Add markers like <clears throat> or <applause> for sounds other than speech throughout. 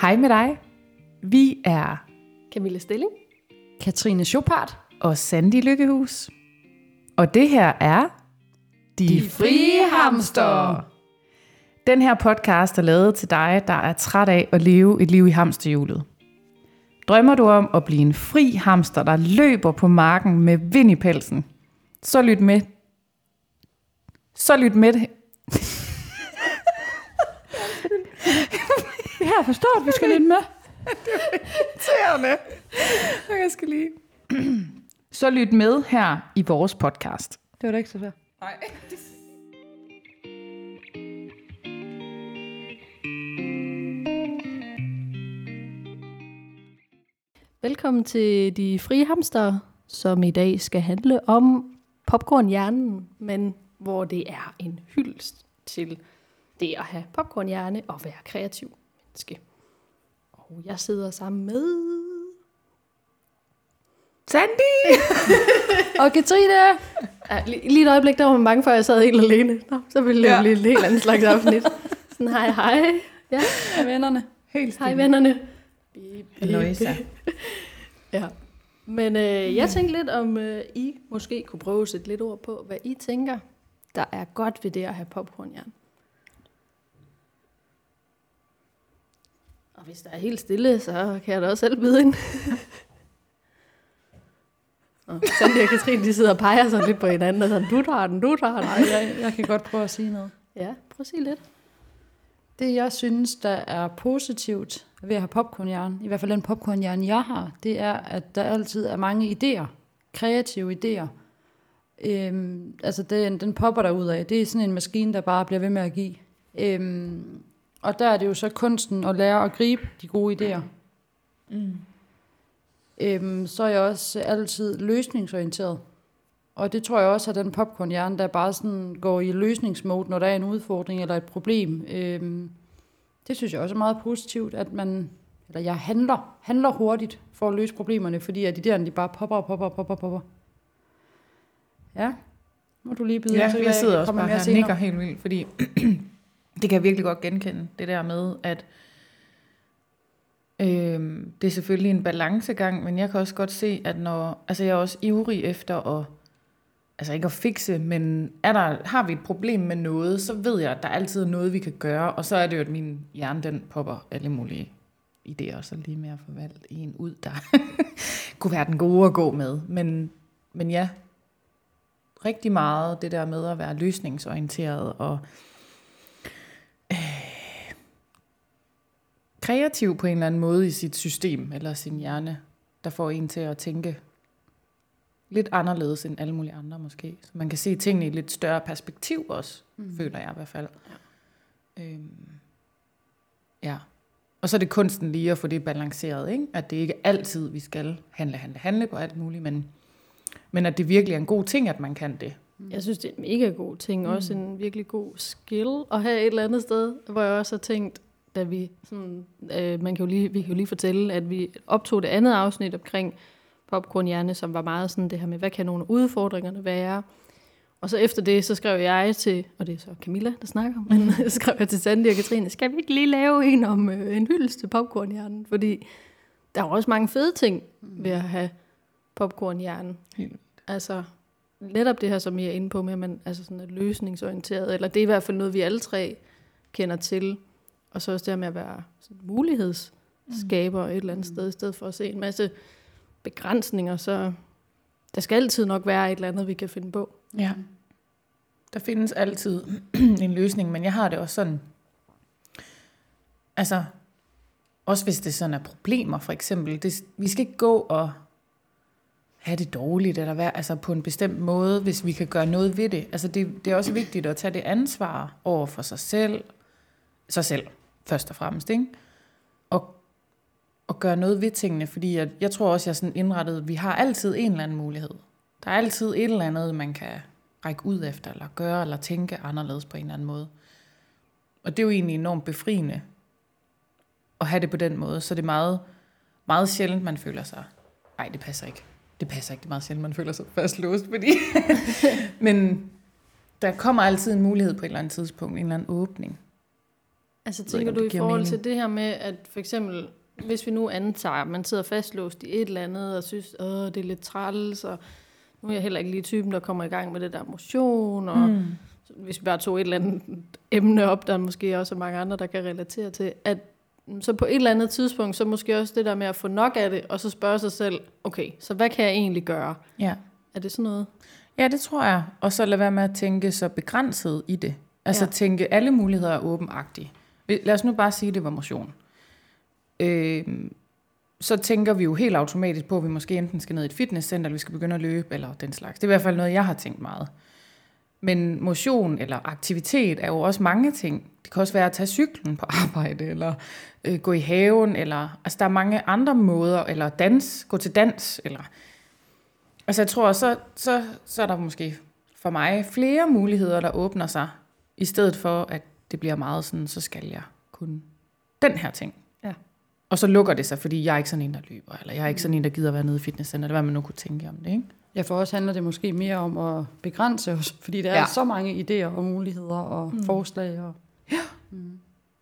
Hej med dig. Vi er Camilla Stilling. Katrine Chopard. og Sandy Lykkehus. Og det her er De, De Frie Hamster. Den her podcast er lavet til dig, der er træt af at leve et liv i hamsterhjulet. Drømmer du om at blive en fri hamster, der løber på marken med vind i pelsen? Så lyt med. Så lyt med. Her forstår at vi skal lidt med. <laughs> irriterende. Jeg skal lige. <clears throat> Så lyt med her i vores podcast. Det var da ikke så svært. Nej. <laughs> Velkommen til De Frie Hamster, som i dag skal handle om popcornhjernen, men hvor det er en hyldest til det at have popcornhjerne og være kreativ menneske. Og jeg sidder sammen med... Sandy! <laughs> Og Katrine! Ja, lige, lige et øjeblik, der var man bange for, at jeg sad helt alene. Nå, så ville det Ja. blive et helt andet slags afsnit. Sådan, hej, hej. Ja, Hej vennerne. Helt hej vennerne. Aloysa. Ja. Men øh, jeg tænkte lidt, om øh, I måske kunne prøve at sætte lidt ord på, hvad I tænker, der er godt ved det at have popcornjern. Og hvis der er helt stille, så kan jeg da også selv byde ind. <laughs> og Sandy og Katrine, de sidder og peger sådan lidt på hinanden, og sådan, du tager den, du tager den. Nej, jeg, jeg kan godt prøve at sige noget. Ja, prøv at sige lidt. Det, jeg synes, der er positivt ved at have popcornhjerne, i hvert fald den popcornhjerne, jeg har, det er, at der altid er mange idéer. Kreative idéer. Øhm, altså, den, den popper der ud af. Det er sådan en maskine, der bare bliver ved med at give. Øhm, og der er det jo så kunsten at lære at gribe de gode idéer. Mm. Øhm, så er jeg også altid løsningsorienteret. Og det tror jeg også, at den popcornhjerne, der bare sådan går i løsningsmode, når der er en udfordring eller et problem. Øhm, det synes jeg også er meget positivt, at man, eller jeg handler, handler hurtigt for at løse problemerne, fordi at idéerne de bare popper og popper og popper popper. Ja, må du lige byde Ja, ind, så jeg kan sidder også bare mere her og nikker helt vildt, fordi <clears throat> det kan jeg virkelig godt genkende, det der med, at øh, det er selvfølgelig en balancegang, men jeg kan også godt se, at når, altså jeg er også ivrig efter at, altså ikke at fikse, men er der, har vi et problem med noget, så ved jeg, at der altid er noget, vi kan gøre, og så er det jo, at min hjerne, den popper alle mulige idéer, så lige med at få valgt en ud, der <laughs> kunne være den gode at gå med. Men, men ja, rigtig meget det der med at være løsningsorienteret og kreativ på en eller anden måde i sit system eller sin hjerne, der får en til at tænke lidt anderledes end alle mulige andre måske. Så man kan se tingene i et lidt større perspektiv også, mm. føler jeg i hvert fald. Ja. Øhm, ja. Og så er det kunsten lige at få det balanceret, ikke? At det ikke altid, vi skal handle, handle, handle på alt muligt, men, men at det virkelig er en god ting, at man kan det. Jeg synes, det er en mega god ting. Mm. Også en virkelig god skill at have et eller andet sted, hvor jeg også har tænkt, da vi, sådan, øh, man kan jo lige, vi kan jo lige fortælle, at vi optog det andet afsnit omkring popcornhjerne, som var meget sådan det her med, hvad kan nogle af udfordringerne være? Og så efter det, så skrev jeg til, og det er så Camilla, der snakker, men <laughs> så skrev jeg til Sandy og Katrine, skal vi ikke lige lave en om øh, en hyldest til popcornhjernen? Fordi der er også mange fede ting ved at have popcornhjernen. Helt Altså, netop det her, som I er inde på med, at man altså sådan er løsningsorienteret, eller det er i hvert fald noget, vi alle tre kender til. Og så også det her med at være sådan mulighedsskaber et eller andet sted, i stedet for at se en masse begrænsninger, så der skal altid nok være et eller andet, vi kan finde på. Ja. Der findes altid <clears throat> en løsning, men jeg har det også sådan, altså, også hvis det sådan er problemer, for eksempel, det, vi skal ikke gå og have det dårligt, eller være, altså på en bestemt måde, hvis vi kan gøre noget ved det. Altså det, det er også vigtigt at tage det ansvar over for sig selv, sig selv, først og fremmest, ikke? Og, og gøre noget ved tingene, fordi jeg, jeg tror også, jeg er sådan indrettet, vi har altid en eller anden mulighed. Der er altid et eller andet, man kan række ud efter, eller gøre, eller tænke anderledes på en eller anden måde. Og det er jo egentlig enormt befriende at have det på den måde, så det er meget, meget sjældent, man føler sig, nej, det passer ikke. Det passer ikke, det er meget sjældent, man føler sig fastlåst, fordi... <laughs> Men der kommer altid en mulighed på et eller andet tidspunkt, en eller anden åbning. Altså ikke, tænker om du i forhold mening. til det her med, at for eksempel, hvis vi nu antager, at man sidder fastlåst i et eller andet, og synes, åh, det er lidt træls, og nu er jeg heller ikke lige typen, der kommer i gang med det der motion, og mm. hvis vi bare tog et eller andet emne op, der er måske også er mange andre, der kan relatere til, at så på et eller andet tidspunkt, så måske også det der med at få nok af det, og så spørge sig selv, okay, så hvad kan jeg egentlig gøre? Ja. Er det sådan noget? Ja, det tror jeg. Og så lad være med at tænke så begrænset i det. Altså ja. tænke, alle muligheder er åbenagtige. Lad os nu bare sige, at det var motion. Øh, så tænker vi jo helt automatisk på, at vi måske enten skal ned i et fitnesscenter, eller vi skal begynde at løbe, eller den slags. Det er i hvert fald noget, jeg har tænkt meget. Men motion eller aktivitet er jo også mange ting. Det kan også være at tage cyklen på arbejde, eller øh, gå i haven, eller altså der er mange andre måder, eller dans, gå til dans, eller Altså jeg tror, så, så, så er der måske for mig flere muligheder, der åbner sig, i stedet for, at det bliver meget sådan, så skal jeg kun den her ting. Ja. Og så lukker det sig, fordi jeg er ikke sådan en, der løber, eller jeg er ikke sådan en, der gider være nede i fitnesscenter, eller hvad man nu kunne tænke om det, ikke? Ja, for os handler det måske mere om at begrænse os, fordi der ja. Er så mange idéer og muligheder og mm. forslag. Og, Ja,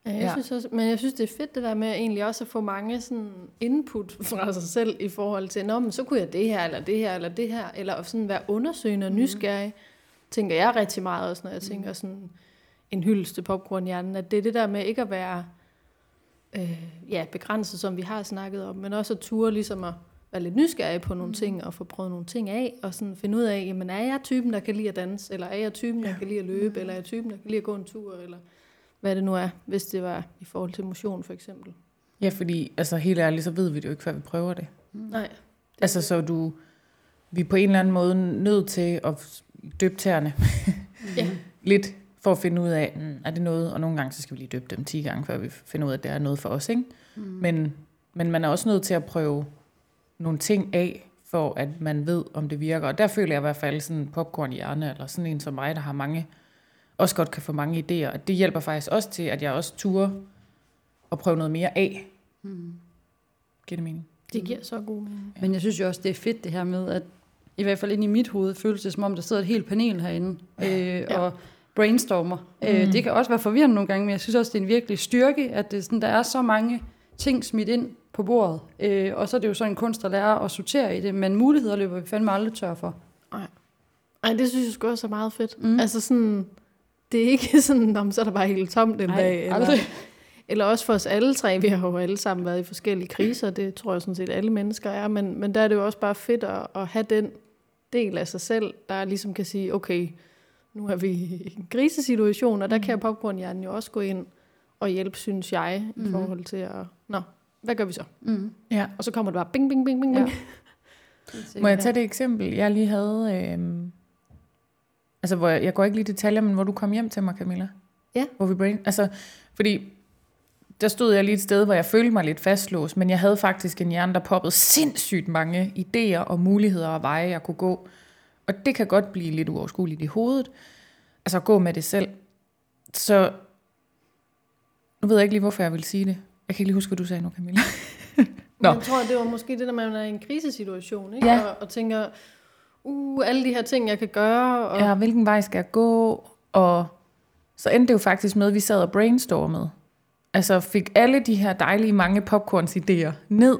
jeg Ja. ja. Synes også, men jeg synes, det er fedt det der med egentlig også at få mange sådan input fra sig selv i forhold til, Nå, men så kunne jeg det her, eller det her, eller det her, eller sådan være undersøgende og nysgerrig, tænker jeg rigtig meget også, når jeg tænker sådan en hyldest til popcornhjernen, at det er det der med ikke at være øh, ja, begrænset, som vi har snakket om, men også at ture ligesom at være lidt nysgerrig på nogle ting, og få prøvet nogle ting af, og sådan finde ud af, jamen er jeg typen, der kan lide at danse, eller er jeg typen, der kan lide at løbe, eller er jeg typen, der kan lide at gå en tur, eller hvad det nu er, hvis det var i forhold til motion for eksempel. Ja, fordi altså helt ærligt, så ved vi det jo ikke, før vi prøver det. Nej. Altså så du, vi er på en eller anden måde nødt til at døbe tæerne Ja. <laughs> lidt, for at finde ud af, mm, er det noget, og nogle gange så skal vi lige døbe dem 10 gange, før vi finder ud af, at det er noget for os, ikke? Mm. Men, men man er også nødt til at prøve nogle ting af, for at man ved, om det virker. Og der føler jeg i hvert fald sådan en popcorn-hjerne, eller sådan en som mig, der har mange, også godt kan få mange idéer. Og det hjælper faktisk også til, at jeg også turer og prøve noget mere af. Mm. Giver det mening? Det giver så god mening. Men jeg synes jo også, det er fedt det her med, at i hvert fald ind i mit hoved føles det som om, der sidder et helt panel herinde øh, ja. og brainstormer. Mm. Øh, det kan også være forvirrende nogle gange, men jeg synes også, det er en virkelig styrke, at det sådan, der er så mange ting smidt ind på bordet. Øh, og så er det jo så en kunst at lære at sortere i det, men muligheder løber vi fandme aldrig tør for. Ej, det synes jeg sgu også er meget fedt. Mm. Altså sådan, det er ikke <laughs> sådan, om så er der bare helt tomt den Nej, dag. Eller, aldrig. eller også for os alle tre, vi har jo alle sammen været i forskellige kriser, det tror jeg sådan set alle mennesker er, men, men der er det jo også bare fedt at, at have den del af sig selv, der ligesom kan sige, okay, nu er vi i en krisesituation, og der kan popcornhjernen jo også gå ind og hjælpe, synes jeg, i forhold til at, nå, hvad gør vi så? Mm. Ja. Og så kommer det bare bing, bing, bing, bing, bing. Ja. <laughs> Må jeg tage det eksempel, jeg lige havde... Øh, altså, hvor jeg, jeg går ikke lige i detaljer, men hvor du kom hjem til mig, Camilla. Ja. Hvor vi brain... Altså, fordi der stod jeg lige et sted, hvor jeg følte mig lidt fastlåst, men jeg havde faktisk en hjerne, der poppede sindssygt mange idéer og muligheder og veje, jeg kunne gå. Og det kan godt blive lidt uoverskueligt i hovedet. Altså at gå med det selv. Så nu ved jeg ikke lige, hvorfor jeg vil sige det. Jeg kan ikke lige huske, hvad du sagde nu, Camilla. <laughs> Nå. Jeg tror, det var måske det, der man er i en krisesituation, ikke? Ja. Og, og tænker, uh, alle de her ting, jeg kan gøre. Og, Ja, hvilken vej skal jeg gå? Og så endte det jo faktisk med, at vi sad og brainstormede. Altså fik alle de her dejlige mange popcorns idéer ned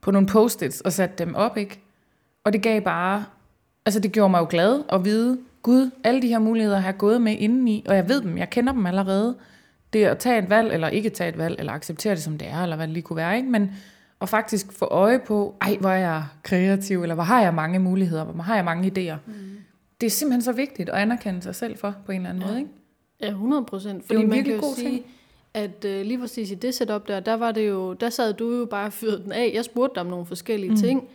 på nogle post-its og satte dem op, ikke? Og det gav bare, altså det gjorde mig jo glad at vide, gud, alle de her muligheder har jeg gået med indeni, og jeg ved dem, jeg kender dem allerede. Det er at tage et valg, eller ikke tage et valg, eller acceptere det som det er, eller hvad det lige kunne være, ikke? Men at faktisk få øje på, ej, hvor er jeg kreativ, eller hvor har jeg mange muligheder, hvor har jeg mange idéer. Mm. Det er simpelthen så vigtigt at anerkende sig selv for, på en eller anden ja. måde, ikke? Ja, 100 procent. Fordi en man virkelig kan jo god sige, ting. at uh, lige præcis i det setup der, der var det jo, der sad du jo bare og fyrede den af. Jeg spurgte dig om nogle forskellige mm. ting,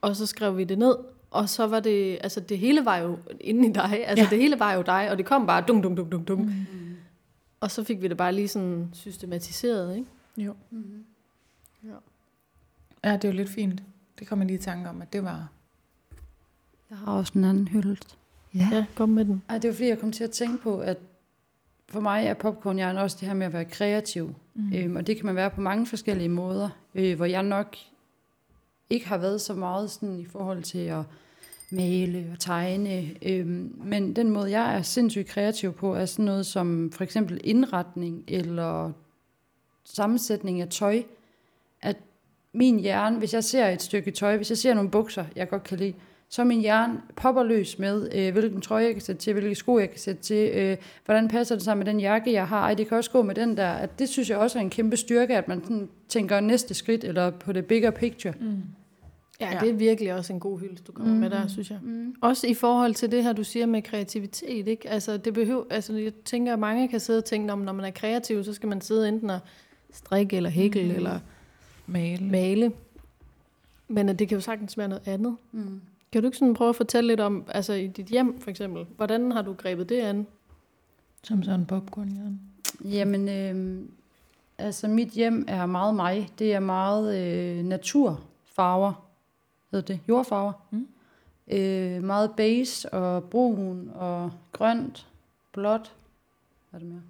og så skrev vi det ned. Og så var det, altså det hele var jo inde i dig. Altså ja. det hele var jo dig, og det kom bare dum, dum, dum, dum, dum. Mm. Og så fik vi det bare lige sådan systematiseret, ikke? Jo. Mm-hmm. Ja. Ja, det er jo lidt fint. Det kommer jeg lige i tanke om, at det var... Jeg har også en anden hyldt. Ja, kom med den. Ej, det var fordi, jeg kom til at tænke på, at for mig er popcornhjernen også det her med at være kreativ. Mm. Øhm, og det kan man være på mange forskellige måder, øh, hvor jeg nok ikke har været så meget sådan i forhold til at male og tegne. Øhm, men den måde, jeg er sindssygt kreativ på, er sådan noget som for eksempel indretning eller sammensætning af tøj. At min hjerne, hvis jeg ser et stykke tøj, hvis jeg ser nogle bukser, jeg godt kan lide, så min hjerne popper løs med, øh, hvilken trøje jeg kan sætte til, hvilke sko jeg kan sætte til, øh, hvordan passer det sammen med den jakke, jeg har, ej, det kan også gå med den der. At det synes jeg også er en kæmpe styrke, at man sådan tænker næste skridt, eller på det bigger picture. Mm. Ja, det er virkelig også en god hyldest, du kommer mm. med der, synes jeg. Mm. Også i forhold til det her, du siger med kreativitet, ikke? Altså, det behøver, altså, jeg tænker, at mange kan sidde og tænke, når man er kreativ, så skal man sidde enten og strikke, eller hækle, mm. eller Male. male. Men at det kan jo sagtens være noget andet. Mm. Kan du ikke sådan prøve at fortælle lidt om, altså i dit hjem for eksempel, hvordan har du grebet det an? Som sådan popcorn, Jamen, øh, altså mit hjem er meget mig. Det er meget øh, naturfarver, hedder det, jordfarver. Mm. Øh, meget beige og brun og grønt, blåt. Hvad er det mere?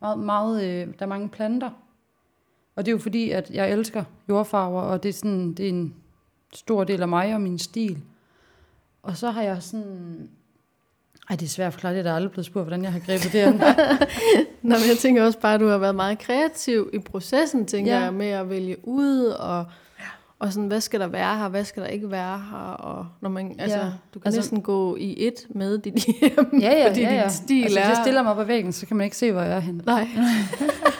Meget, meget, øh, der er mange planter. Og det er jo fordi, at jeg elsker jordfarver, og det er, sådan, det er en stor del af mig og min stil. Og så har jeg sådan... Ej, det er svært at forklare, det er der aldrig blevet spurgt, hvordan jeg har grebet det an. <laughs> Nå, men jeg tænker også bare, at du har været meget kreativ i processen, tænker ja. jeg, med at vælge ud, og, og sådan, hvad skal der være her, hvad skal der ikke være her, og når man, altså, Ja. du kan Altså- altså, næsten gå i et med dit hjem, Ja, ja, <laughs> fordi ja, ja. din stil altså, er... hvis jeg stiller mig ad væggen, så kan man ikke se, hvor jeg er henne. Nej.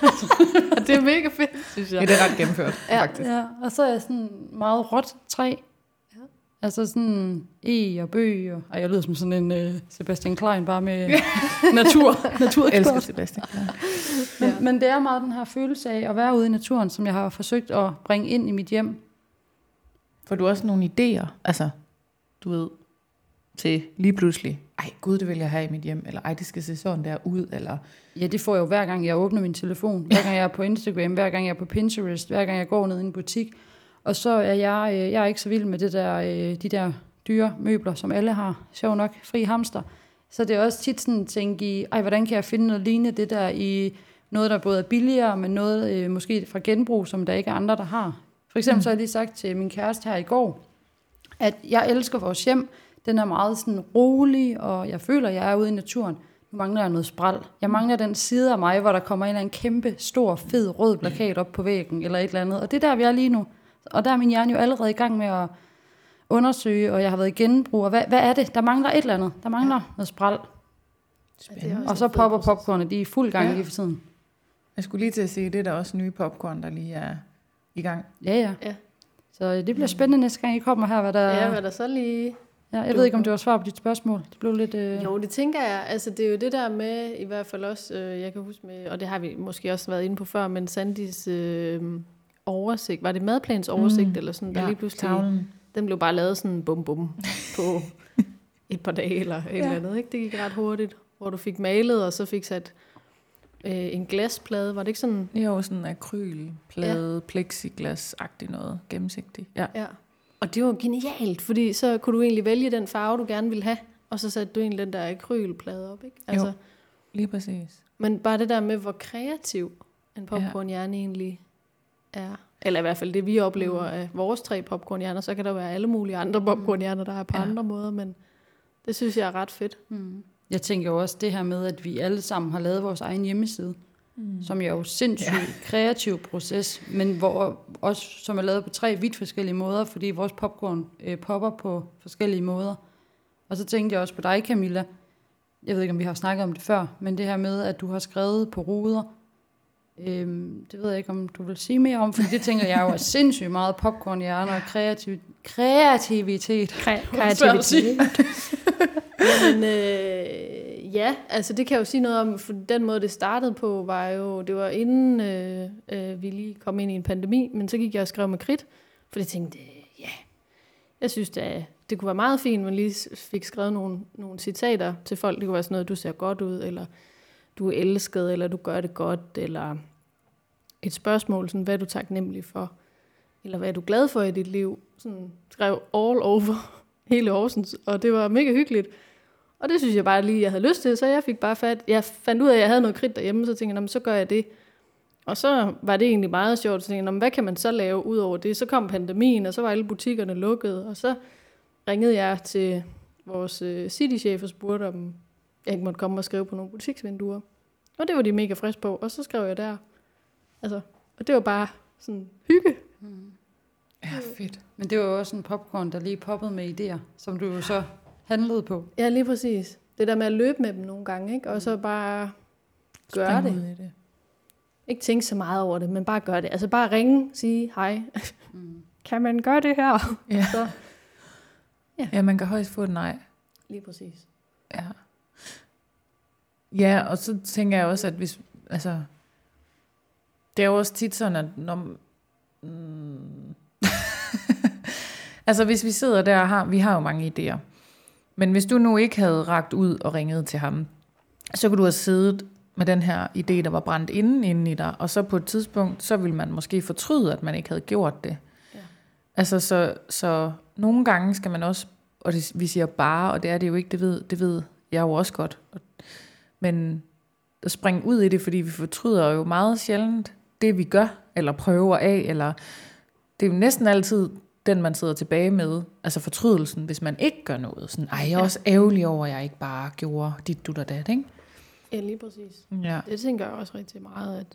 <laughs> det er mega fedt, synes jeg. Ja, det er ret gennemført, Ja. faktisk. Ja, og så er jeg sådan meget råt træ. Ja. Altså sådan E og bøg. Og, ej, jeg lyder som sådan en uh, Sebastian Klein, bare med <laughs> natur. Jeg natur elsker Sebastian. Ja. men, Ja. men det er meget den her følelse af at være ude i naturen, som jeg har forsøgt at bringe ind i mit hjem. Får du også nogle idéer, altså, du ved, til lige pludselig, ej gud, det vil jeg have i mit hjem, eller ej, det skal se sådan der ud, eller Ja, det får jeg jo hver gang, jeg åbner min telefon. Hver gang jeg er på Instagram, hver gang jeg er på Pinterest, hver gang jeg går ned i en butik. Og så er jeg, øh, jeg er ikke så vild med det der, øh, de der dyre møbler, som alle har. Sjov nok, fri hamster. Så det er også tit sådan at tænke i, ej, hvordan kan jeg finde noget lignende det der i noget, der både er billigere, men noget øh, måske fra genbrug, som der ikke er andre, der har. For eksempel mm. så har jeg lige sagt til min kæreste her i går, at jeg elsker vores hjem. Den er meget sådan rolig, og jeg føler, at jeg er ude i naturen. Nu mangler jeg noget spral. Jeg mangler den side af mig, hvor der kommer en eller anden kæmpe, stor, fed, rød plakat op på væggen, eller et eller andet. Og det er der, vi er lige nu. Og der er min hjerne jo allerede i gang med at undersøge, og jeg har været i genbrug. Og hvad, hvad er det? Der mangler et eller andet. Der mangler ja. noget spral. spændende. Og så popper popcornet, de er i fuld gang ja. lige for tiden. Jeg skulle lige til at sige, det er der også nye popcorn, der lige er i gang. Ja, ja. Ja. Så øh, det bliver spændende næste gang, I kommer her, hvad der... Ja, hvad der så lige... ja, jeg ved ikke, om det var svar på dit spørgsmål. Det blev lidt... Øh... Jo, det tænker jeg. Altså, det er jo det der med, i hvert fald også, øh, jeg kan huske med, og det har vi måske også været inde på før, men Sandis øh, oversigt, var det madplans oversigt, Mm. mm. eller sådan, der Ja, lige pludselig, Tavlen. den blev bare lavet sådan bum bum på <laughs> et par dage eller et Ja. eller andet, ikke? Det gik ret hurtigt, hvor du fik malet, og så fik sat øh, en glasplade, var det ikke sådan? Det er jo sådan akrylplade, ja. plexiglas-agtigt noget, gennemsigtigt. Ja. Ja. Og det var genialt, fordi så kunne du egentlig vælge den farve, du gerne ville have, og så satte du egentlig den der akrylplade op, ikke? Altså, Jo. Lige præcis. Men bare det der med, hvor kreativ en popcornhjerne ja. egentlig er. Eller i hvert fald det, vi oplever Mm. af vores tre popcornhjerner. Så kan der være alle mulige andre popcornhjerner, der er på ja. andre måder, men det synes jeg er ret fedt. Mm. Jeg tænker også det her med, at vi alle sammen har lavet vores egen hjemmeside, mm. som jo er jo sindssygt ja. kreativ proces, men hvor også som er lavet på tre vidt forskellige måder, fordi vores popcorn øh, popper på forskellige måder. Og så tænkte jeg også på dig, Camilla. Jeg ved ikke, om vi har snakket om det før, men det her med, at du har skrevet på ruder, øhm, det ved jeg ikke, om du vil sige mere om, for det tænker jeg jo er sindssygt meget popcornhjerne og kreativ, kreativitet. Kreativitet. Men øh, ja, altså det kan jeg jo sige noget om, for den måde det startede på, var jo, det var inden øh, øh, vi lige kom ind i en pandemi, men så gik jeg og skrev med kridt, for jeg tænkte, øh, ja, jeg synes det, det kunne være meget fint, at man lige fik skrevet nogle, nogle citater til folk. Det kunne være sådan noget, du ser godt ud, eller du er elsket, eller du gør det godt, eller et spørgsmål, sådan, hvad er du taknemmelig for, eller hvad er du glad for i dit liv. Sådan skrev all over <laughs> hele Horsens, og det var mega hyggeligt. Og det synes jeg bare lige, jeg havde lyst til, så jeg fik bare fat. Jeg fandt ud af, at jeg havde noget kridt derhjemme, så tænkte jeg, så gør jeg det. Og så var det egentlig meget sjovt, så tænkte jeg, hvad kan man så lave ud over det? Så kom pandemien, og så var alle butikkerne lukket, og så ringede jeg til vores øh, citychef og spurgte, om jeg ikke måtte komme og skrive på nogle butiksvinduer. Og det var de mega friske på, og så skrev jeg der. Altså, og det var bare sådan hygge. Mm. Ja, fedt. Men det var jo også en popcorn, der lige poppede med idéer, som du jo så handlede på. Ja, lige præcis. Det der med at løbe med dem nogle gange, ikke? og så bare gøre Spring det. det. Ikke tænke så meget over det, men bare gøre det. Altså bare ringe, sige hej. kan man gøre det her? Ja. <laughs> Så, ja, man kan højst få et nej. lige præcis. Ja. Ja, og så tænker jeg også, at hvis, altså, det er jo også tit sådan, at når, mm, <laughs> altså hvis vi sidder der og har, vi har jo mange idéer, men hvis du nu ikke havde ragt ud og ringet til ham, så kunne du have siddet med den her idé, der var brændt inden, inden i dig, og så på et tidspunkt, så ville man måske fortryde, at man ikke havde gjort det. Ja. Altså, så, så nogle gange skal man også, og det, vi siger bare, og det er det jo ikke, det ved, det ved jeg jo også godt, men at springe ud i det, fordi vi fortryder jo meget sjældent det, vi gør, eller prøver af, eller det er jo næsten altid den, man sidder tilbage med, altså fortrydelsen, hvis man ikke gør noget. Sådan, ej, jeg er også ærgerlig over, at jeg ikke bare gjorde dit, du og dat, ikke? Ja, lige præcis. Ja. Det tænker jeg også rigtig meget, at,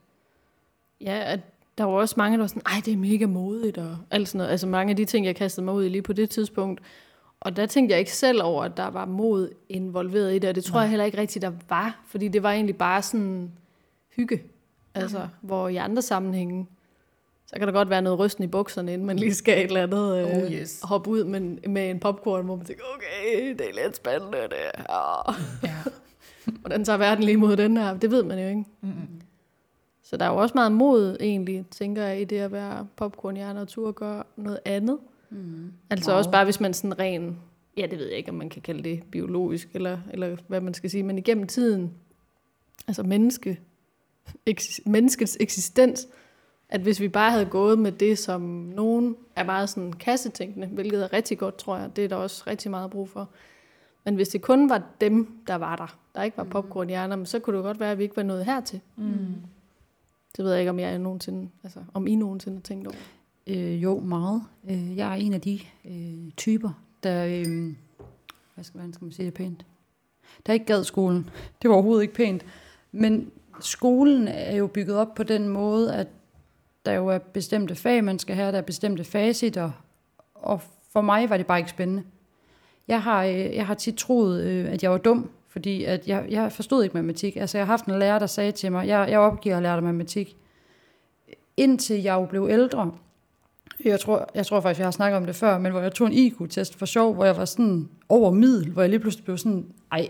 ja, at der var også mange, der var sådan, ej, det er mega modigt, og alt sådan noget. Altså mange af de ting, jeg kastede mig ud i lige på det tidspunkt. Og der tænkte jeg ikke selv over, at der var mod involveret i det, og det tror jeg heller ikke rigtigt, der var, fordi det var egentlig bare sådan hygge. Altså, hvor i andre sammenhænge, så kan der godt være noget rysten i bukserne, inden man lige skal et eller andet øh, Oh, yes. hoppe ud med, med en popcorn, hvor man tænker, okay, det er lidt spændende det her. ja. <laughs> Hvordan tager verden lige mod den her? Det ved man jo ikke. Mm-mm. Så der er jo også meget mod, egentlig, tænker jeg, i det at være popcornhjerne og tur og gøre noget andet. Mm. Altså Wow. også bare, hvis man sådan ren, ja, det ved jeg ikke, om man kan kalde det biologisk, eller, eller hvad man skal sige, men igennem tiden, altså menneske, eks, menneskets eksistens, at hvis vi bare havde gået med det, som nogen er meget sådan kassetænkende, hvilket er rigtig godt, tror jeg, det er der også rigtig meget brug for. Men hvis det kun var dem, der var der, der ikke var popcornhjerner, men så kunne det godt være, at vi ikke var nået hertil. Mm. Det ved jeg ikke, om jeg nogensinde, altså om I nogensinde har tænkt over. Øh, jo, meget. Øh, jeg er en af de øh, typer, der... Øh, hvad skal, hvordan skal man sige det pænt? Der ikke gad skolen. Det var overhovedet ikke pænt. Men skolen er jo bygget op på den måde, at der jo er bestemte fag, man skal have, der er bestemte facitter, og for mig var det bare ikke spændende. Jeg har, øh, jeg har tit troet, øh, at jeg var dum, fordi at jeg, jeg forstod ikke matematik. Altså, jeg har haft en lærer, der sagde til mig, jeg, jeg opgiver at lære dig matematik. Indtil jeg jo blev ældre, jeg tror, jeg tror faktisk, jeg har snakket om det før, men hvor jeg tog en IQ-test for sjov, hvor jeg var sådan over middel, hvor jeg lige pludselig blev sådan, ej,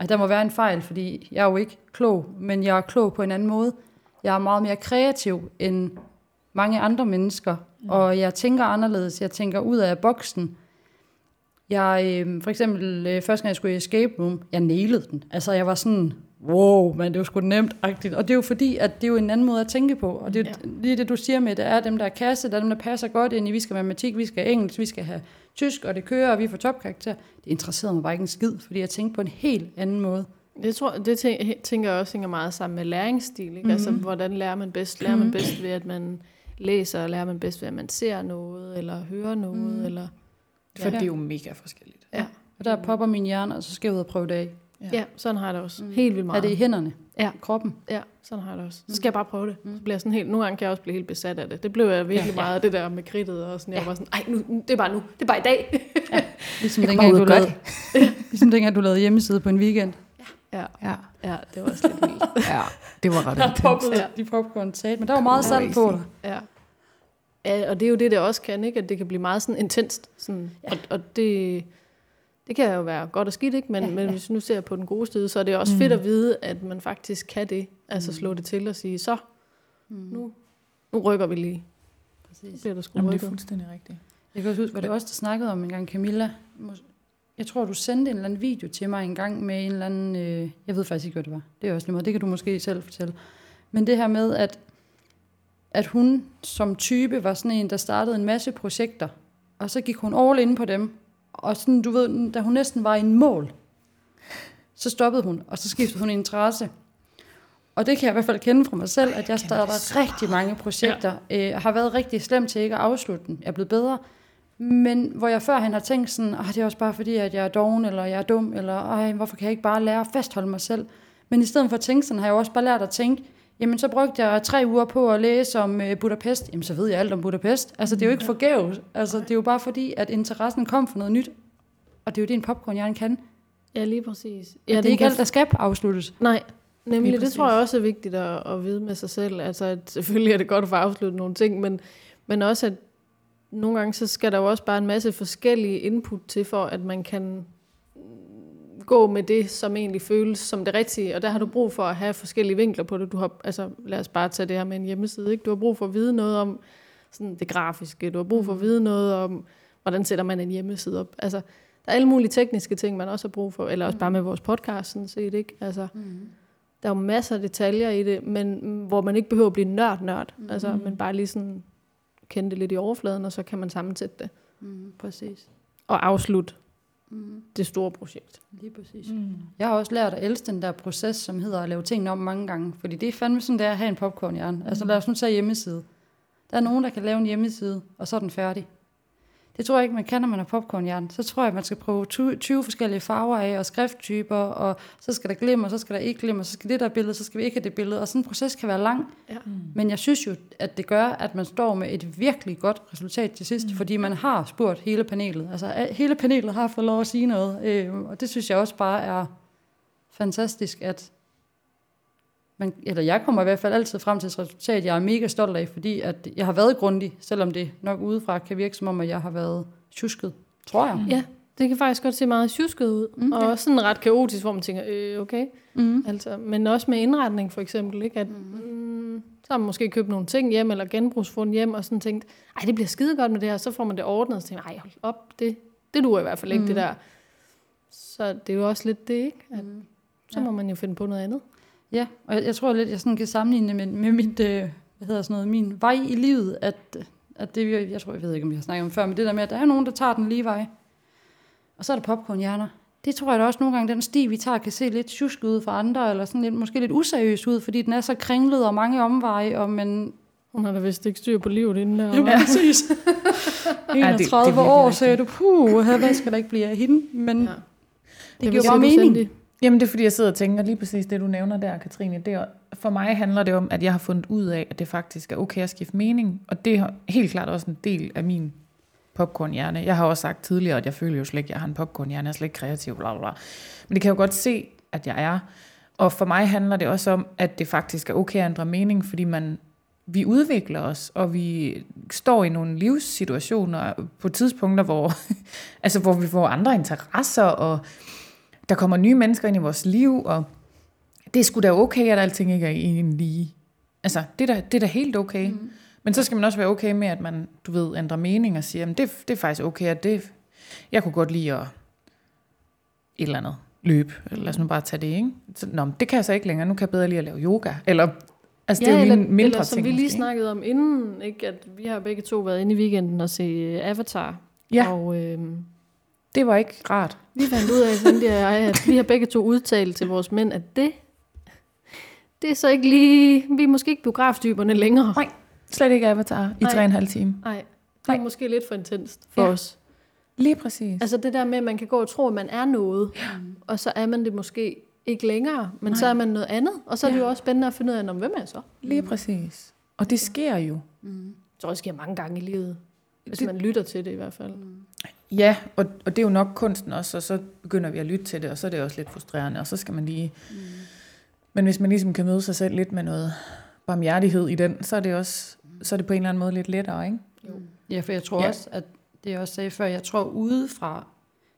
ej, der må være en fejl, fordi jeg er jo ikke klog, men jeg er klog på en anden måde. Jeg er meget mere kreativ end mange andre mennesker, mm. og jeg tænker anderledes. Jeg tænker ud af boksen. Jeg, øh, for eksempel, øh, første gang jeg skulle i escape room, jeg nailede den. Altså, jeg var sådan, wow, men det var sgu nemt. -agtigt. Og det er jo fordi, at det er jo en anden måde at tænke på. Og det er Ja. lige det, du siger med, det er dem, der er kasse, der er dem, der passer godt ind i, vi skal matematik, vi skal engelsk, vi skal have tysk, og det kører, og vi får topkarakter. Det interesserede mig bare ikke en skid, fordi jeg tænkte på en helt anden måde. Det, tror, det tæ- tænker jeg også hænger meget sammen med læringsstil. Ikke? Mm-hmm. Altså, hvordan lærer man bedst? Lærer man bedst ved, at man læser, og lærer man bedst ved, at man ser noget, eller hører noget, mm. eller... For Ja. det er jo mega forskelligt. Ja. Og der popper min hjerne, og så skal jeg ud og prøve det af. Ja, ja sådan har jeg det også. Mm. Helt vildt Er meget. det i hænderne? Ja. Kroppen? Ja, sådan har jeg det også. Så skal jeg bare prøve det. Så bliver jeg sådan helt, nogle gange kan jeg også blive helt besat af det. Det blev jeg virkelig ja, ja. meget, det der med kridtet og sådan. Jeg var sådan, ej, nu, det er bare nu. Det er bare i dag. <laughs> Ligesom Jeg dengang, du lavede, <laughs> ligesom dengang, du lavede hjemmeside på en weekend. Ja, Ja, ja, det var også lidt vildt. <laughs> ja det var ret intenst. poppede Ja. de popcorn sat, men der var meget salt på. Ja. ja. og det er jo det, det også kan, ikke? At det kan blive meget sådan intenst. Sådan, ja. og, og det, det kan jo være godt og skidt, ikke? Men, ja, men hvis nu ser på den gode side, så er det også mm. fedt at vide, at man faktisk kan det. Altså slå det til og sige, så, Mm. nu, nu rykker vi lige. Så Præcis. bliver der sgu Jamen, det er fuldstændig rigtigt. Jeg kan også huske, var det også der snakkede om en gang, Camilla. Jeg tror, du sendte en eller anden video til mig en gang med en eller anden... Øh, jeg ved faktisk ikke, hvad det var. Det er også lige meget. Det kan du måske selv fortælle. Men det her med, at, at hun som type var sådan en, der startede en masse projekter. Og så gik hun all in på dem. Og sådan, du ved, da hun næsten var i en mål, så stoppede hun, og så skiftede hun interesse. Og det kan jeg i hvert fald kende fra mig selv, at jeg starter rigtig mange projekter. Ja. Øh, har været rigtig slem til ikke at afslutte den. Jeg er blevet bedre. Men hvor jeg førhen har tænkt sådan, ah, det er også bare fordi, at jeg er doven, eller jeg er dum, eller Ej, hvorfor kan jeg ikke bare lære at fastholde mig selv? Men i stedet for at tænke sådan, har jeg også bare lært at tænke, jamen så brugte jeg tre uger på at læse om øh, Budapest. Jamen så ved jeg alt om Budapest. Altså det er jo ikke forgæves. Altså det er jo bare fordi, at interessen kom for noget nyt. Og det er jo det, en popcornhjerne kan. Ja, lige præcis. Ja, det er ikke alt, der skal afsluttes. Nej, nemlig. Det tror jeg også er vigtigt at, at vide med sig selv. Altså, at selvfølgelig er det godt at få afsluttet nogle ting, men, men også, at nogle gange, så skal der jo også bare en masse forskellige input til, for at man kan gå med det, som egentlig føles som det rigtige. Og der har du brug for at have forskellige vinkler på det. Du har, altså, lad os bare tage det her med en hjemmeside. Ikke? Du har brug for at vide noget om sådan det grafiske. Du har brug for at vide noget om, hvordan sætter man en hjemmeside op. Altså, der er alle mulige tekniske ting, man også har brug for. Eller også bare med vores podcast, sådan set. Ikke? Altså, Mm. der er jo masser af detaljer i det, men mm, hvor man ikke behøver at blive nørd-nørd. Mm. Altså, men bare lige sådan kende det lidt i overfladen, og så kan man sammensætte det. Mm, præcis. Og afslutte Mm, det store projekt. lige præcis. Mm. Jeg har også lært at elske den der proces, som hedder at lave tingene om mange gange. Fordi det er fandme sådan, det er at have en popcornhjerne. Altså lad os nu tage hjemmeside. Der er nogen, der kan lave en hjemmeside, og så er den færdig. Det tror jeg ikke, man kan, når man har popcornhjerne. Så tror jeg, at man skal prøve 20 20 forskellige farver af, og skrifttyper, og så skal der glimmer, så skal der ikke glimmer, så skal det der billede, så skal vi ikke have det billede. Og sådan en proces kan være lang. Ja. Men jeg synes jo, at det gør, at man står med et virkelig godt resultat til sidst, mm. fordi man har spurgt hele panelet. Altså al- hele panelet har fået lov at sige noget, øh, og det synes jeg også bare er fantastisk, at man, eller jeg kommer i hvert fald altid frem til et resultat, jeg er mega stolt af, fordi at jeg har været grundig, selvom det nok udefra kan virke som om, at jeg har været tjusket, tror jeg. Ja, det kan faktisk godt se meget tjusket ud. Mm, Mm, og ja. sådan ret kaotisk, hvor man tænker, øh, okay. Mm. Altså, men også med indretning for eksempel, ikke? At, mm, så har man måske købt nogle ting hjem, eller genbrugsfund hjem, og sådan tænkt, ej, det bliver skide godt med det her, så får man det ordnet, og så tænker ej, hold op, det, det duer i hvert fald ikke, Mm. det der. Så det er jo også lidt det, ikke? At, Mm. så må man jo finde på noget andet. Ja, og jeg, jeg tror lidt, jeg sådan kan sammenligne det med, med mit, øh, hvad hedder sådan noget, min vej i livet, at, at det, jeg, jeg tror, jeg ved ikke, om jeg har snakket om før, men det der med, at der er nogen, der tager den lige vej, og så er der popcornhjerner. Det tror jeg da også nogle gange, den sti, vi tager, kan se lidt tjusk ud for andre, eller sådan lidt, måske lidt useriøs ud, fordi den er så kringlet og mange omveje, og men... Hun har da vist ikke styr på livet inden der. Ja, præcis. <laughs> det- det er 31 virkelig år, rigtigt. sagde du, puh, hvad skal der ikke blive af hende? Men Ja. ja. det Hvad giver bare mening. Sandy? Jamen det er fordi, jeg sidder og tænker lige præcis det, du nævner der, Katrine. Det er, for mig handler det om, at jeg har fundet ud af, at det faktisk er okay at skifte mening. Og det er helt klart også en del af min popcornhjerne. Jeg har også sagt tidligere, at jeg føler jo slet ikke, at jeg har en popcornhjerne. Jeg er slet ikke kreativ, bla bla bla. Men det kan jeg jo godt se, at jeg er. Og for mig handler det også om, at det faktisk er okay at ændre mening, fordi man, vi udvikler os, og vi står i nogle livssituationer på tidspunkter, hvor, <laughs> altså, hvor vi får andre interesser, og der kommer nye mennesker ind i vores liv, og det er sgu da okay, at alting ikke er i en lige. Altså, det er da, det er da helt okay. Mm. Men så skal man også være okay med, at man, du ved, ændrer mening og siger, at det, det er faktisk okay, at det, jeg kunne godt lide at et eller andet løb, eller lad os nu bare tage det, ikke? Så, Nå, det kan jeg så ikke længere, nu kan jeg bedre lide at lave yoga, eller, altså det er jo eller, lige mindre eller som ting. vi lige måske, snakkede om inden, ikke, at vi har begge to været inde i weekenden og se øh, Avatar. Ja. Og øhm, Det var ikke rart. vi fandt ud af, Sandy og jeg, at vi har begge to udtalt til vores mænd, at det, det er så ikke lige... Vi er måske ikke biograftyperne længere. Nej. Slet ikke Avatar i tre og en halv time. Nej, det er måske lidt for intenst for Ja. os. Lige præcis. Altså det der med, at man kan gå og tro, at man er noget, ja. og så er man det måske ikke længere, men Nej. så er man noget andet. Og så er det Ja. jo også spændende at finde ud af, om hvem er så? Lige præcis. Og det sker jo. Mm. Jeg tror, det sker mange gange i livet. Hvis Det- man lytter til det i hvert fald. Ja, og, og det er jo nok kunsten også, og så begynder vi at lytte til det, og så er det også lidt frustrerende, og så skal man lige... Mm. Men hvis man ligesom kan møde sig selv lidt med noget barmhjertighed i den, så er det også så er det på en eller anden måde lidt lettere, ikke? Ja, for jeg tror Ja. også, at det jeg også sagde før, jeg tror udefra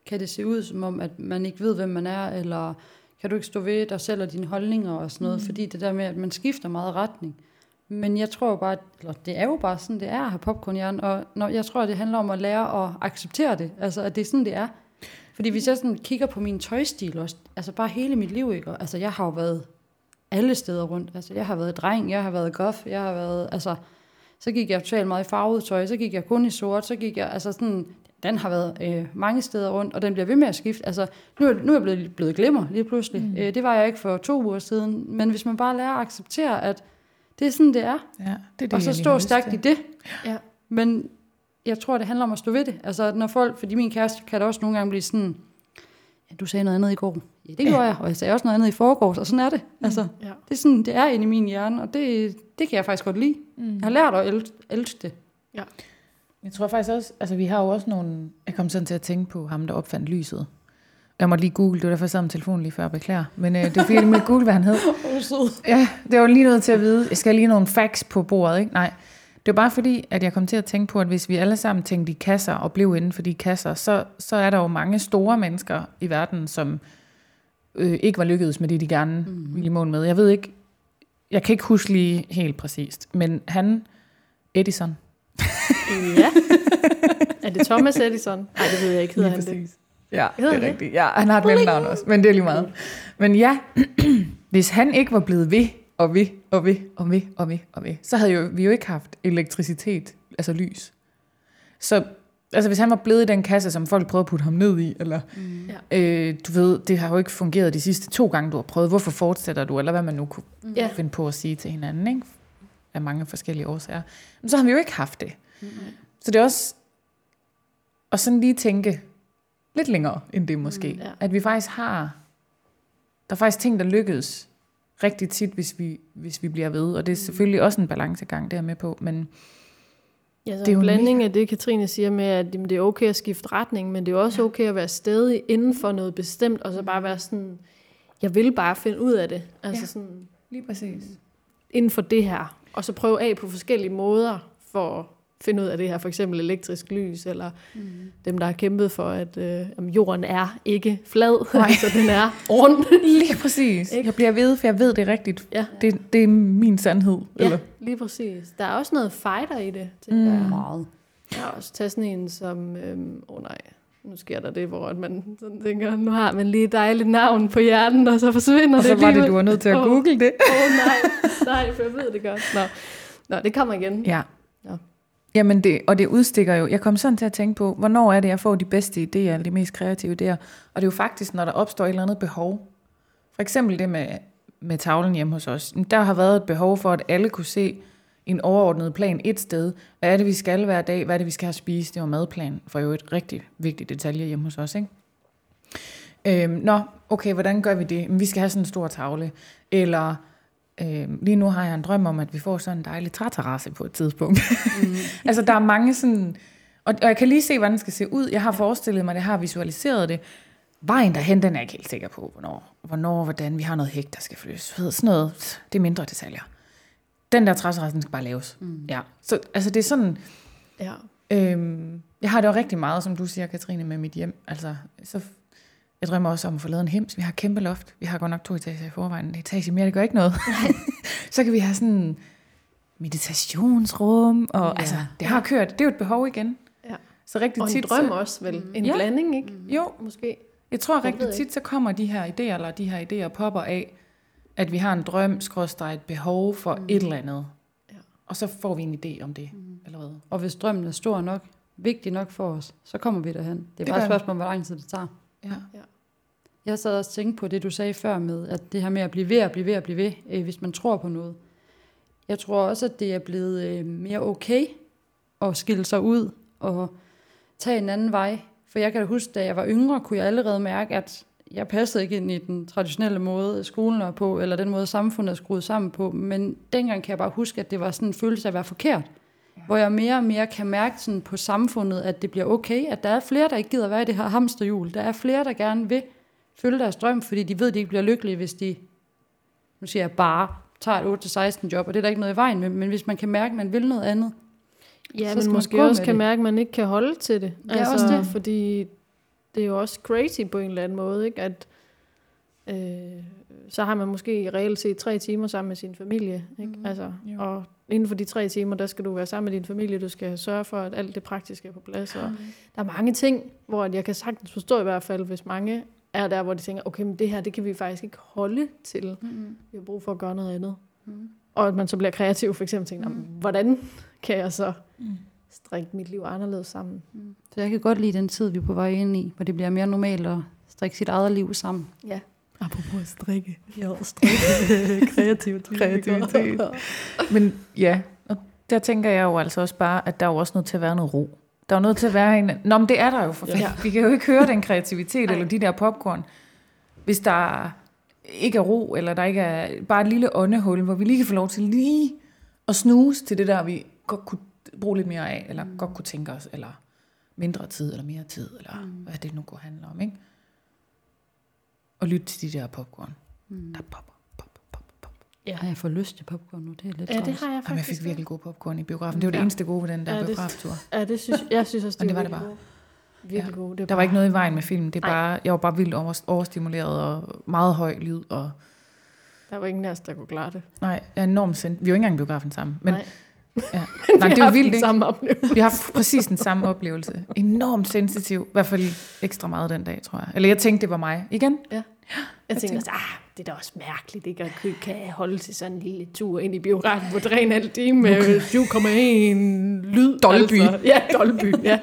kan det se ud som om, at man ikke ved, hvem man er, eller kan du ikke stå ved dig selv og dine holdninger og sådan noget, mm. fordi det der med, at man skifter meget retning. Men jeg tror bare, eller det er jo bare sådan, det er at have popcornhjerne, og når, jeg tror, det handler om at lære at acceptere det, altså at det er sådan, det er. Fordi hvis jeg sådan kigger på min tøjstil også, altså bare hele mit liv, ikke? Og, altså jeg har jo været alle steder rundt, altså jeg har været dreng, jeg har været goth, jeg har været, altså så gik jeg totalt meget i farvet tøj, så gik jeg kun i sort, så gik jeg, altså sådan, den har været øh, mange steder rundt, og den bliver ved med at skifte. Altså, nu, er- nu er jeg blevet, blevet glimmer lige pludselig. Mm. Øh, det var jeg ikke for to uger siden. Men hvis man bare lærer at acceptere, at det er sådan, det er, Ja, det er det, og så stå stærkt i det. Ja. Men jeg tror, det handler om at stå ved det. Altså, når folk, fordi min kæreste kan da også nogle gange blive sådan, ja, du sagde noget andet i går. Ja, det gjorde jeg, og jeg sagde også noget andet i forgårs, og sådan er det. Altså, Ja. det er sådan, det er inde i min hjerne, og det, det kan jeg faktisk godt lide. Mm. Jeg har lært at el- elske det. Jeg tror faktisk også, altså vi har jo også nogle, jeg kom sådan til at tænke på ham, der opfandt lyset. Jeg måtte lige google, det var derfor jeg sad med telefonen lige før, jeg beklager. Men øh, det var fordi, jeg lige google, hvad han hed. <laughs> Ja, det var lige nødt til at vide. Jeg skal lige nogle facts på bordet, ikke? Nej. Det var bare fordi, at jeg kom til at tænke på, at hvis vi alle sammen tænkte i kasser og blev inden for de kasser, så, så er der jo mange store mennesker i verden, som øh, ikke var lykkedes med det, de gerne mm. ville i mål med. Jeg ved ikke, jeg kan ikke huske lige helt præcist, men han, Edison, Ja. er det Thomas Edison? Nej, det ved jeg ikke. Hedder han det? Ja, det er rigtigt. Ja, han har et mellemnavn også, men det er lige meget. Men ja, <clears throat> hvis han ikke var blevet ved, og ved, og ved, og ved, og ved, og ved, så havde jo, vi jo ikke haft elektricitet, altså lys. Så altså, hvis han var blevet i den kasse, som folk prøvede at putte ham ned i, eller Mm. Øh, du ved, det har jo ikke fungeret de sidste to gange, du har prøvet, hvorfor fortsætter du, eller hvad man nu kunne Ja. finde på at sige til hinanden, ikke? af mange forskellige årsager. Men så har vi jo ikke haft det. Så det er også at sådan lige tænke lidt længere end det måske. Mm, ja. At vi faktisk har, der er faktisk ting, der lykkes rigtig tit, hvis vi, hvis vi bliver ved. Og det er selvfølgelig også en balancegang, det er jeg med på. Men Ja, så Det er en blanding af det, Katrine siger med, at jamen, det er okay at skifte retning, men det er også okay at være stedig inden for noget bestemt, og så bare være sådan, jeg vil bare finde ud af det. Altså Ja. sådan, lige præcis. inden for det her. Og så prøve af på forskellige måder for finde ud af det her. For eksempel elektrisk lys, eller mm. dem, der har kæmpet for, at øh, jamen, jorden er ikke flad, Nej. <laughs> altså den er rund. <laughs> Lige præcis. Ikke? Jeg bliver ved, for jeg ved det er rigtigt. Ja. Det, det er min sandhed. Eller? Ja, lige præcis. Der er også noget fighter i det, Mm. jeg. Meget. Jeg har også taget sådan en som, øhm, åh nej, nu sker der det, hvor at man sådan tænker, nu har man lige et dejligt navn på hjernen, og så forsvinder Og så det var det, du var nødt til at google det. Åh oh, nej, nej, for jeg ved det godt. Nå, Nå det kommer igen. Ja. Nå. Jamen det, og det udstikker jo, jeg kom sådan til at tænke på, hvornår er det, jeg får de bedste idéer, eller de mest kreative idéer. Og det er jo faktisk, når der opstår et eller andet behov. For eksempel det med, med tavlen hjemme hos os. Der har været et behov for, at alle kunne se en overordnet plan et sted. Hvad er det, vi skal hver dag? Hvad er det, vi skal have spist? Det var madplan, for jo et rigtig vigtigt detalje hjemme hos os, ikke? Øhm, nå, okay, hvordan gør vi det? Vi skal have sådan en stor tavle. Eller øhm, lige nu har jeg en drøm om, at vi får sådan en dejlig træterrasse på et tidspunkt. Mm. <laughs> altså, der er mange sådan... Og, og jeg kan lige se, hvordan den skal se ud. Jeg har forestillet mig, det har visualiseret det. Vejen derhen, den er jeg ikke helt sikker på, hvornår, hvornår hvordan vi har noget hæk, der skal flyttes. Sådan noget, det er mindre detaljer. Den der træterrasse, den skal bare laves. Mm. Ja, så altså det er sådan... Ja. Øhm, jeg har det jo rigtig meget, som du siger, Katrine, med mit hjem. Altså, så jeg drømmer også om at få lavet en hems. Vi har kæmpe loft. Vi har godt nok to etager i forvejen. En etage mere, det gør ikke noget. <laughs> så kan vi have sådan meditationsrum. Og Ja. altså, det har kørt. Det er jo et behov igen. Ja. Så rigtig Og en tit... drøm så, også, vel? Mm. En Ja. blanding, ikke? Jo, Måske. jeg tror Jeg rigtig ikke. tit, så kommer de her idéer, eller de her idéer popper af, at vi har en drøm, skråstrej et behov for Mm. et eller andet. Ja. Og så får vi en idé om det, Mm. eller hvad? Og hvis drømmen er stor nok, vigtig nok for os, så kommer vi derhen. Det er Det bare et spørgsmål om, hvor lang tid det tager. Ja. Jeg sad også og tænkte på det, du sagde før med, at det her med at blive ved at blive ved at blive ved, øh, hvis man tror på noget. Jeg tror også, at det er blevet øh, mere okay at skille sig ud og tage en anden vej. For jeg kan da huske, da jeg var yngre, kunne jeg allerede mærke, at jeg passede ikke ind i den traditionelle måde, skolen er på, eller den måde, samfundet er skruet sammen på. Men dengang kan jeg bare huske, at det var sådan en følelse af at være forkert. Hvor jeg mere og mere kan mærke sådan på samfundet, at det bliver okay, at der er flere, der ikke gider være i det her hamsterhjul. Der er flere, der gerne vil følge deres drøm, fordi de ved, at de ikke bliver lykkelige, hvis de, nu siger jeg bare, tager et 8-16 job, og det er der ikke noget i vejen med, men hvis man kan mærke, at man vil noget andet, Ja, Så men måske også kan det. mærke, at man ikke kan holde til det. Altså, Ja, også det. Fordi det er jo også crazy på en eller anden måde, ikke? At øh, så har man måske reelt set tre timer sammen med sin familie. Ikke? Mhm. Mm, altså, Jo. og inden for de tre timer, der skal du være sammen med din familie. Du skal sørge for, at alt det praktiske er på plads. Og der er mange ting, hvor at jeg kan sagtens forstå i hvert fald, hvis mange er der, hvor de tænker, okay, men det her, det kan vi faktisk ikke holde til. Mm-hmm. Vi har brug for at gøre noget andet. Mm. Og at man så bliver kreativ, for eksempel tænker, Mm. mm. hvordan kan jeg så Mm. strikke mit liv anderledes sammen? Så jeg kan godt lide den tid, vi er på vej ind i, hvor det bliver mere normalt at strikke sit eget liv sammen. Ja. Apropos strikke. Ja, strikke <laughs> kreativt. Kreativitet. Men ja, og der tænker jeg jo altså også bare, at der er jo også nødt til at være noget ro. Der er jo nødt til at være en... Nå, men det er der jo for. Ja. Vi kan jo ikke høre den kreativitet eller de der popcorn, hvis der ikke er ro, eller der ikke er bare et lille åndehul, hvor vi lige kan få lov til lige at snuse til det der, vi godt kunne bruge lidt mere af, eller mm. godt kunne tænke os, eller mindre tid, eller mere tid, eller mm. hvad det nu kunne handle om, ikke? Og lytte til de der popcorn, mm. der popper, pop, pop, pop. Ja, jeg får lyst til popcorn nu. Det er lidt Ja, det har jeg Jamen, jeg faktisk. fik virkelig god popcorn i biografen. Det var det Ja. eneste gode ved den der Ja, det- biograftur. Ja, det synes, jeg synes også, det, <laughs> Men det var, det bare. gode. Virkelig Ja. gode. Det Der var ikke noget i vejen med filmen. Det er bare, jeg var bare vildt over, overstimuleret og meget høj lyd. Og, Der var ingen af os, der kunne klare det. nej, jeg er enormt sendt. Vi var ikke engang i biografen sammen. Men, Nej. Ja. <laughs> Vi nej, det er jo vildt, ikke? samme oplevelse. Vi har haft præcis den samme oplevelse. Enormt sensitiv. I hvert fald ekstra meget den dag, tror jeg. Eller jeg tænkte, det var mig. Igen? Jeg tænkte tænkte- ah, det er da også mærkeligt, ikke? At kan holde til sådan en lille tur ind i biografen på 3,5 time med 7,1 lyd. Dolby. Altså. Ja, Dolby. Ja.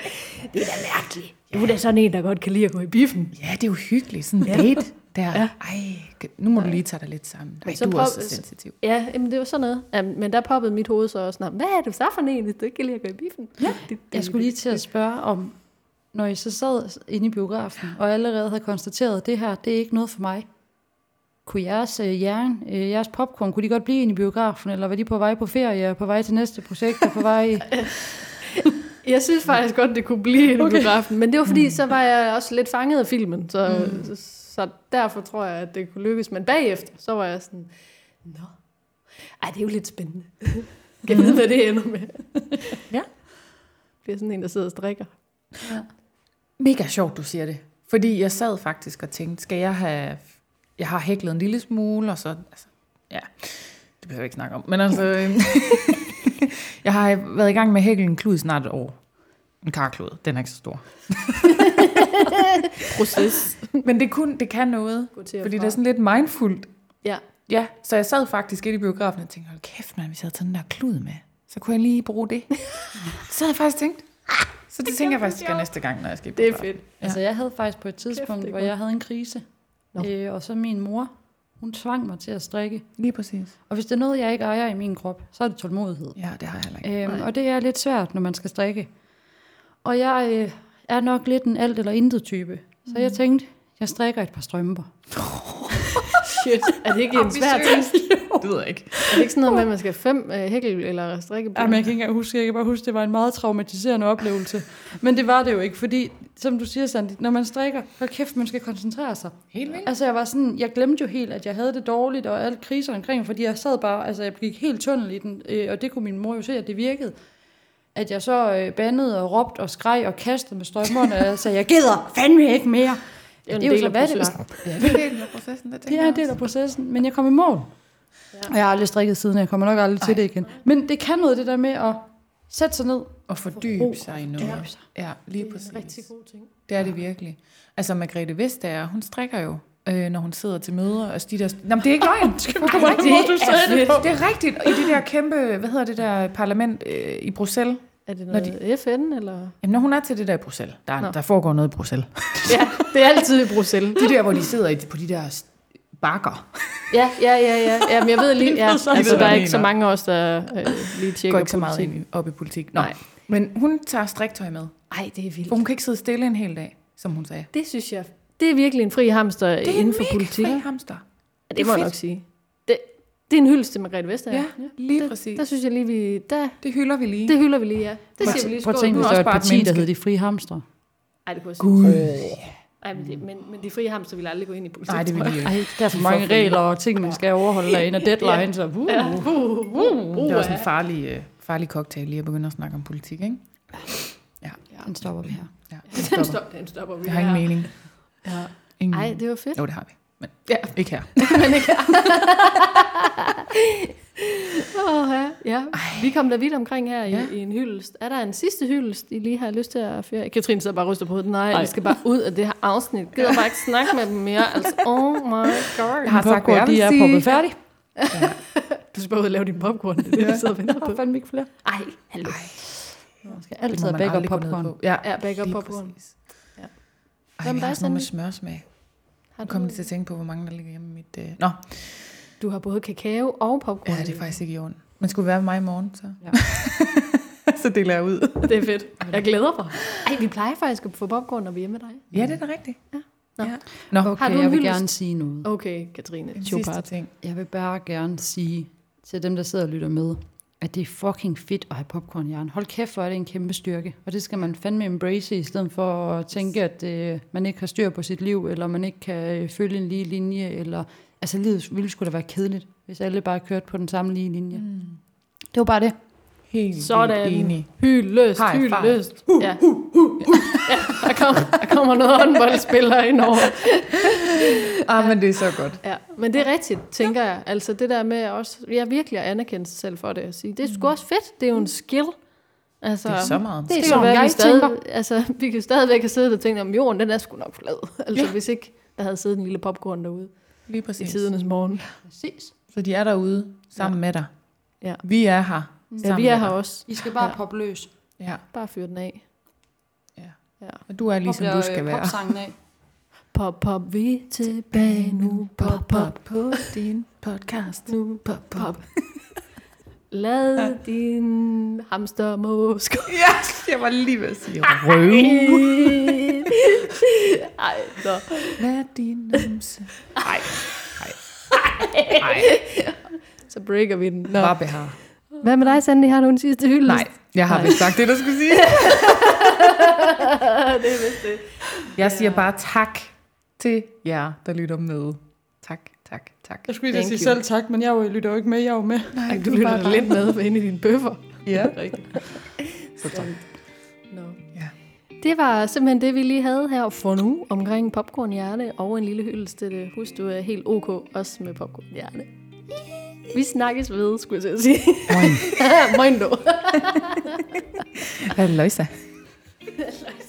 Det er da mærkeligt. Du er da sådan en, der godt kan lide at gå i biffen. Ja, det er jo hyggeligt. Sådan en date der. Ja. Ej, nu må du lige tage dig lidt sammen. Ej, så du er også sensitiv. Ja, jamen, det var sådan noget. Ja, men der poppede mit hoved så også, "Nå, hvad er du så for en, hvis du ikke kan lide at gå i biffen? Ja. Det, det, Jeg skulle lige til at spørge om, når I så sad inde i biografen, og allerede havde konstateret, at det her, det er ikke noget for mig. Kunne jeres øh, jern, øh, jeres popcorn, kunne de godt blive inde i biografen, eller var de på vej på ferie, og på vej til næste projekt, og på vej... <laughs> Jeg synes faktisk godt, det kunne blive okay. i biografen, men det var fordi, så var jeg også lidt fanget af filmen, så, mm. så, så derfor tror jeg, at det kunne lykkes. Men bagefter, så var jeg sådan, nå, ej, det er jo lidt spændende. <laughs> kan vide, hvad det ender med? Ja. <laughs> Det er sådan en, der sidder og strikker. Mega sjovt, du siger det. Fordi jeg sad faktisk og tænkte, skal jeg have... Jeg har hæklet en lille smule, og så... Altså, ja, det behøver jeg ikke snakke om. Men altså... <laughs> øhm, jeg har været i gang med at hækle en klud snart et år. En karklud. Den er ikke så stor. <laughs> Proces. Men det, kun, det kan noget. Fordi fra. det er sådan lidt mindfuldt. Ja. Ja, så jeg sad faktisk inde i biografen og tænkte, hold kæft, man, hvis jeg havde taget den der klud med, så kunne jeg lige bruge det. <laughs> så havde jeg faktisk tænkt, så det, tænker jeg faktisk, skal næste gang, når jeg skal i Det er biografen. fedt. Ja. Altså, jeg havde faktisk på et tidspunkt, det er hvor jeg havde en krise, Nå. øh, og så min mor, hun tvang mig til at strikke. Lige præcis. Og hvis det er noget, jeg ikke ejer i min krop, så er det tålmodighed. Ja, det har jeg heller ikke. Øhm, Nej. og det er lidt svært, når man skal strikke. Og jeg øh, er nok lidt en alt eller intet type. Så Mm. jeg tænkte, jeg strikker et par strømper. <laughs> Shit. Er det ikke en svær ting? Det ved jeg ikke. Er det ikke sådan noget med, at man skal fem øh, hækkel eller strikke på? Jamen, jeg kan ikke engang huske, jeg kan bare huske, det var en meget traumatiserende oplevelse. Men det var det jo ikke, fordi, som du siger, Sandy, når man strikker, hold kæft, man skal koncentrere sig. Helt vildt. Altså, jeg var sådan, jeg glemte jo helt, at jeg havde det dårligt, og alle kriser omkring, fordi jeg sad bare, altså, jeg gik helt tunnel i den, øh, og det kunne min mor jo se, at det virkede. At jeg så øh, bandede og råbte og skreg og kastede med strømmerne, og jeg sagde, jeg gider fandme ikke mere. Det er jo det en er jo del så, af hvad det processen. var. Ja, det er en del af processen, det Det tænker er en del af processen, men jeg kom i mål. Ja. Og jeg har aldrig strikket siden, jeg kommer nok aldrig til Ej. det igen. Men det kan noget, det der med at sætte sig ned. Og fordybe sig i noget. Ja. Ja, lige Det er præcis. en rigtig god ting. Det er det virkelig. Altså, Margrethe Vestager, hun strikker jo, øh, når hun sidder til møder. Altså, de der... Nå, men det er ikke løgn. <laughs> det, du sagde det det er rigtigt. I det der kæmpe, hvad hedder det der parlament øh, i Bruxelles. Er det Når noget FN, eller? Jamen, når hun er til det der i Bruxelles, der, Nå. der foregår noget i Bruxelles. <laughs> Ja, det er altid i Bruxelles. De der, hvor de sidder i, på de der bakker. Ja, ja, ja, ja. ja men jeg ved <laughs> lige, ja, altså, der er ikke så mange af os, der øh, lige tjekker Går ikke så meget ind i- op i politik. Nå. Nej. Men hun tager striktøj med. Ej, det er vildt. For hun kan ikke sidde stille en hel dag, som hun sagde. Det synes jeg, det er virkelig en fri hamster Det er inden for politik. fri hamster. Ja, det det må er jeg fedt. nok sige. Det, det er en hyldest til Margrethe Vestager. Ja, lige det, præcis. Der synes jeg lige, vi... Der, Det hylder vi lige. det hylder vi lige, ja. Det Prøv, siger vi lige prøv at skål. tænke, hvis er der var også et bare et parti, der hed De Frie Hamstre. Ej, det kunne jeg sige. Ej, men, det, men, men de frie hamster vil aldrig gå ind i politik. Nej, det vil jo ikke. Ej, der er for De mange regler og ting, man skal overholde derinde, og deadlines. Og, uh. Ja. Uh, uh, uh, Det er også en ja. farlig, øh, farlig cocktail lige at begynde at snakke om politik, ikke? Den stopper vi her. Ja, Den, stop, den stopper vi Jeg har ingen her. mening. Ja. Ingen Ej, det var fedt. Jo, det har vi. Men Ja. ikke her. <laughs> Men ikke Åh, ja. ja. Vi kom da vidt omkring her i, Ja. i en hyldest. Er der en sidste hyldest, I lige har lyst til at føre? Katrine sidder bare og ryster på hovedet. Nej, Ej. vi skal bare ud af det her afsnit. Gider bare ikke snakke med dem mere. Altså, oh my god. Jeg har sagt, hvad jeg de er poppet færdig. Du skal bare ud og lave din popcorn. Det er det, vi sidder og venter Jeg på. har fandme ikke flere. Ej, hallo. Man skal altid have backup popcorn. på. Ja, Ja, backup popcorn. præcis. Ja. Ej, med vi har sådan noget med smørsmag. Har Nu kom du, jeg til at tænke på, hvor mange der ligger hjemme i mit... Øh... Nå, du har både kakao og popcorn. ja, det er faktisk ikke i orden. Men skulle være med mig i morgen, så... <laughs> så deler jeg ud. Det er fedt. Jeg glæder mig. Ej, vi plejer faktisk at få popcorn, når vi er med dig. Ja, det er da rigtigt. Ja. Nå. Ja. Nå. Okay, Har du jeg vil hyldest? gerne sige noget. Okay, Katrine. En sidste ting. Jeg vil bare gerne sige til dem, der sidder og lytter med, at det er fucking fedt at have popcorn i hjernen. Hold kæft, hvor er det en kæmpe styrke. Og det skal man fandme embrace, i stedet for at tænke, at øh, man ikke har styr på sit liv, eller man ikke kan øh, følge en lige linje, eller... Altså, livet ville sgu da være kedeligt, hvis alle bare kørte på den samme lige linje. Mm. Det var bare det. Helt Sådan. enig. High five. hyldest. Ja. ja. Der, kommer, der kommer noget håndboldspillere ind over. Ah, men det er så godt. Ja, men det er rigtigt, tænker jeg. Altså det der med også, jeg virkelig at anerkende sig selv for det at sige, det er sgu også fedt, det er jo en skill. Altså, Det er så meget. Det er være, jeg vi, stadig, tænker. altså, vi kan stadigvæk have siddet og tænkt, om jorden den er sgu nok flad. Altså Ja. hvis ikke der havde siddet en lille popcorn derude Lige i præcis. tidernes morgen. Præcis. Så de er derude sammen med dig. Ja. Vi er her. Ja, sammen vi er her også. I skal bare Ja. ja. poppe løs. Ja. Bare fyr den af. Ja. ja. Og du er ligesom Pop du jer, skal øh, være. popsangen af. <laughs> Pop, pop, vi er tilbage nu. Pop, pop, på din podcast. nu. Pop, pop. Lad din hamstermås gå. <laughs> Ja, jeg var lige ved at sige røv. <laughs> Ej, så. Lad din numse. Nej, nej. Så breaker vi den. Nå. Bare behar. Hvad med dig, Sandy? Har du en sidste hylde? Nej, jeg har vist sagt det, du skulle sige. <laughs> det er vist det. Jeg siger bare tak til jer, der lytter med. Tak, tak, tak. Jeg skulle lige sige selv tak, men jeg lytter jo ikke med. Jeg er jo med. Nej, Du lytter da lidt med inde i dine bøffer. Ja, <laughs> rigtigt. Så tak. No. Ja. Det var simpelthen det, vi lige havde her for nu omkring popcornhjerte og en lille hyldest til det. Husk, du er helt ok, også med popcornhjerte. Vi snakkes ved, skulle jeg sige. Moin. <laughs> Moin du. Halløjsa. Halløjsa. <laughs>